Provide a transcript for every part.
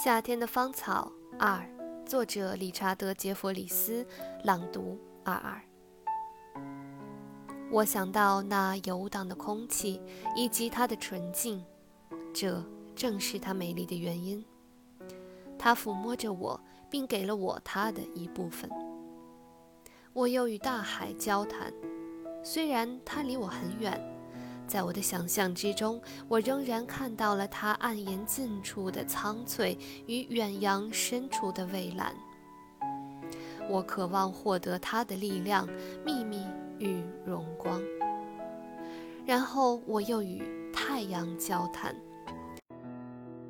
夏天的芳草二，作者理查德·杰弗里斯，朗读二二。我想到那游荡的空气以及它的纯净，这正是它美丽的原因。它抚摸着我，并给了我它的一部分。我又与大海交谈，虽然它离我很远。在我的想象之中，我仍然看到了它暗岩近处的苍翠与远洋深处的蔚蓝。我渴望获得它的力量、秘密与荣光。然后我又与太阳交谈，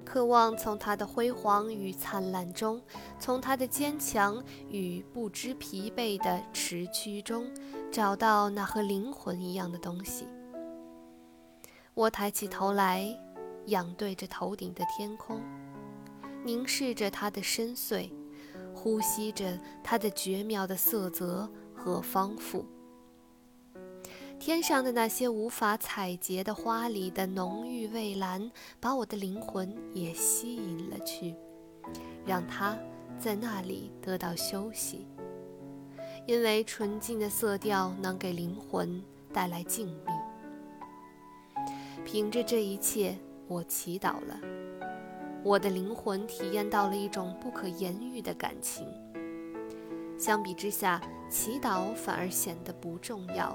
渴望从它的辉煌与灿烂中，从它的坚强与不知疲惫的持躯中，找到那和灵魂一样的东西。我抬起头来，仰对着头顶的天空，凝视着它的深邃，呼吸着它的绝妙的色泽和丰富。天上的那些无法采撷的花里的浓郁蔚蓝，把我的灵魂也吸引了去，让它在那里得到休息。因为纯净的色调能给灵魂带来静谧。凭着这一切，我祈祷了。我的灵魂体验到了一种不可言喻的感情。相比之下，祈祷反而显得不重要。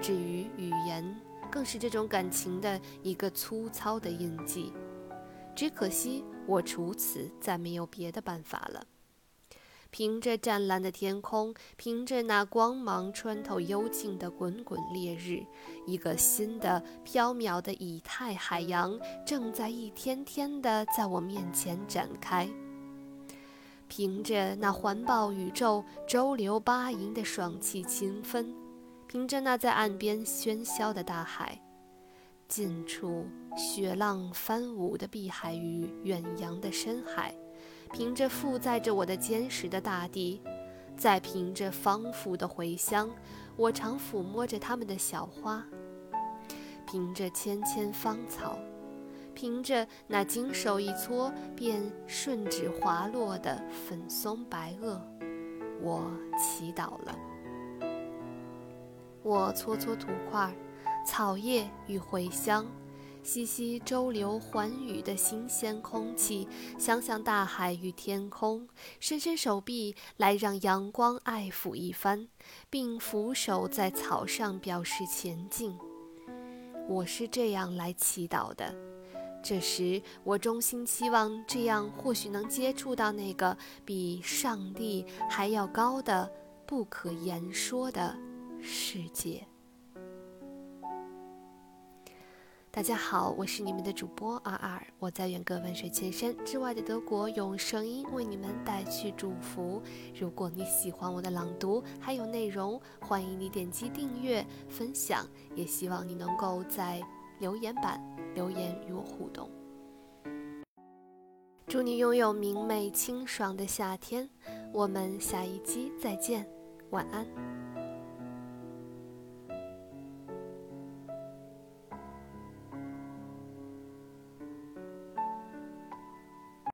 至于语言，更是这种感情的一个粗糙的印记。只可惜，我除此再没有别的办法了。凭着湛蓝的天空，凭着那光芒穿透幽静的滚滚烈日，一个新的飘渺的以太海洋正在一天天地在我面前展开。凭着那环抱宇宙、周流八垠的爽气清芬，凭着那在岸边喧嚣的大海，近处雪浪翻舞的碧海与远洋的深海。凭着负载着我的坚实的大地，再凭着芳馥的回香，我常抚摸着它们的小花；凭着芊芊芳草，凭着那经手一搓便顺指滑落的粉松白萼，我祈祷了。我搓搓土块、草叶与茴香。吸吸周流环宇的新鲜空气，想想大海与天空，伸伸手臂来让阳光爱抚一番，并俯首在草上表示前进。我是这样来祈祷的。这时，我衷心期望这样或许能接触到那个比上帝还要高的、不可言说的世界。大家好，我是你们的主播二二，我在远隔万水千山之外的德国，用声音为你们带去祝福。如果你喜欢我的朗读还有内容，欢迎你点击订阅、分享，也希望你能够在留言板留言与我互动。祝你拥有明媚清爽的夏天，我们下一期再见，晚安。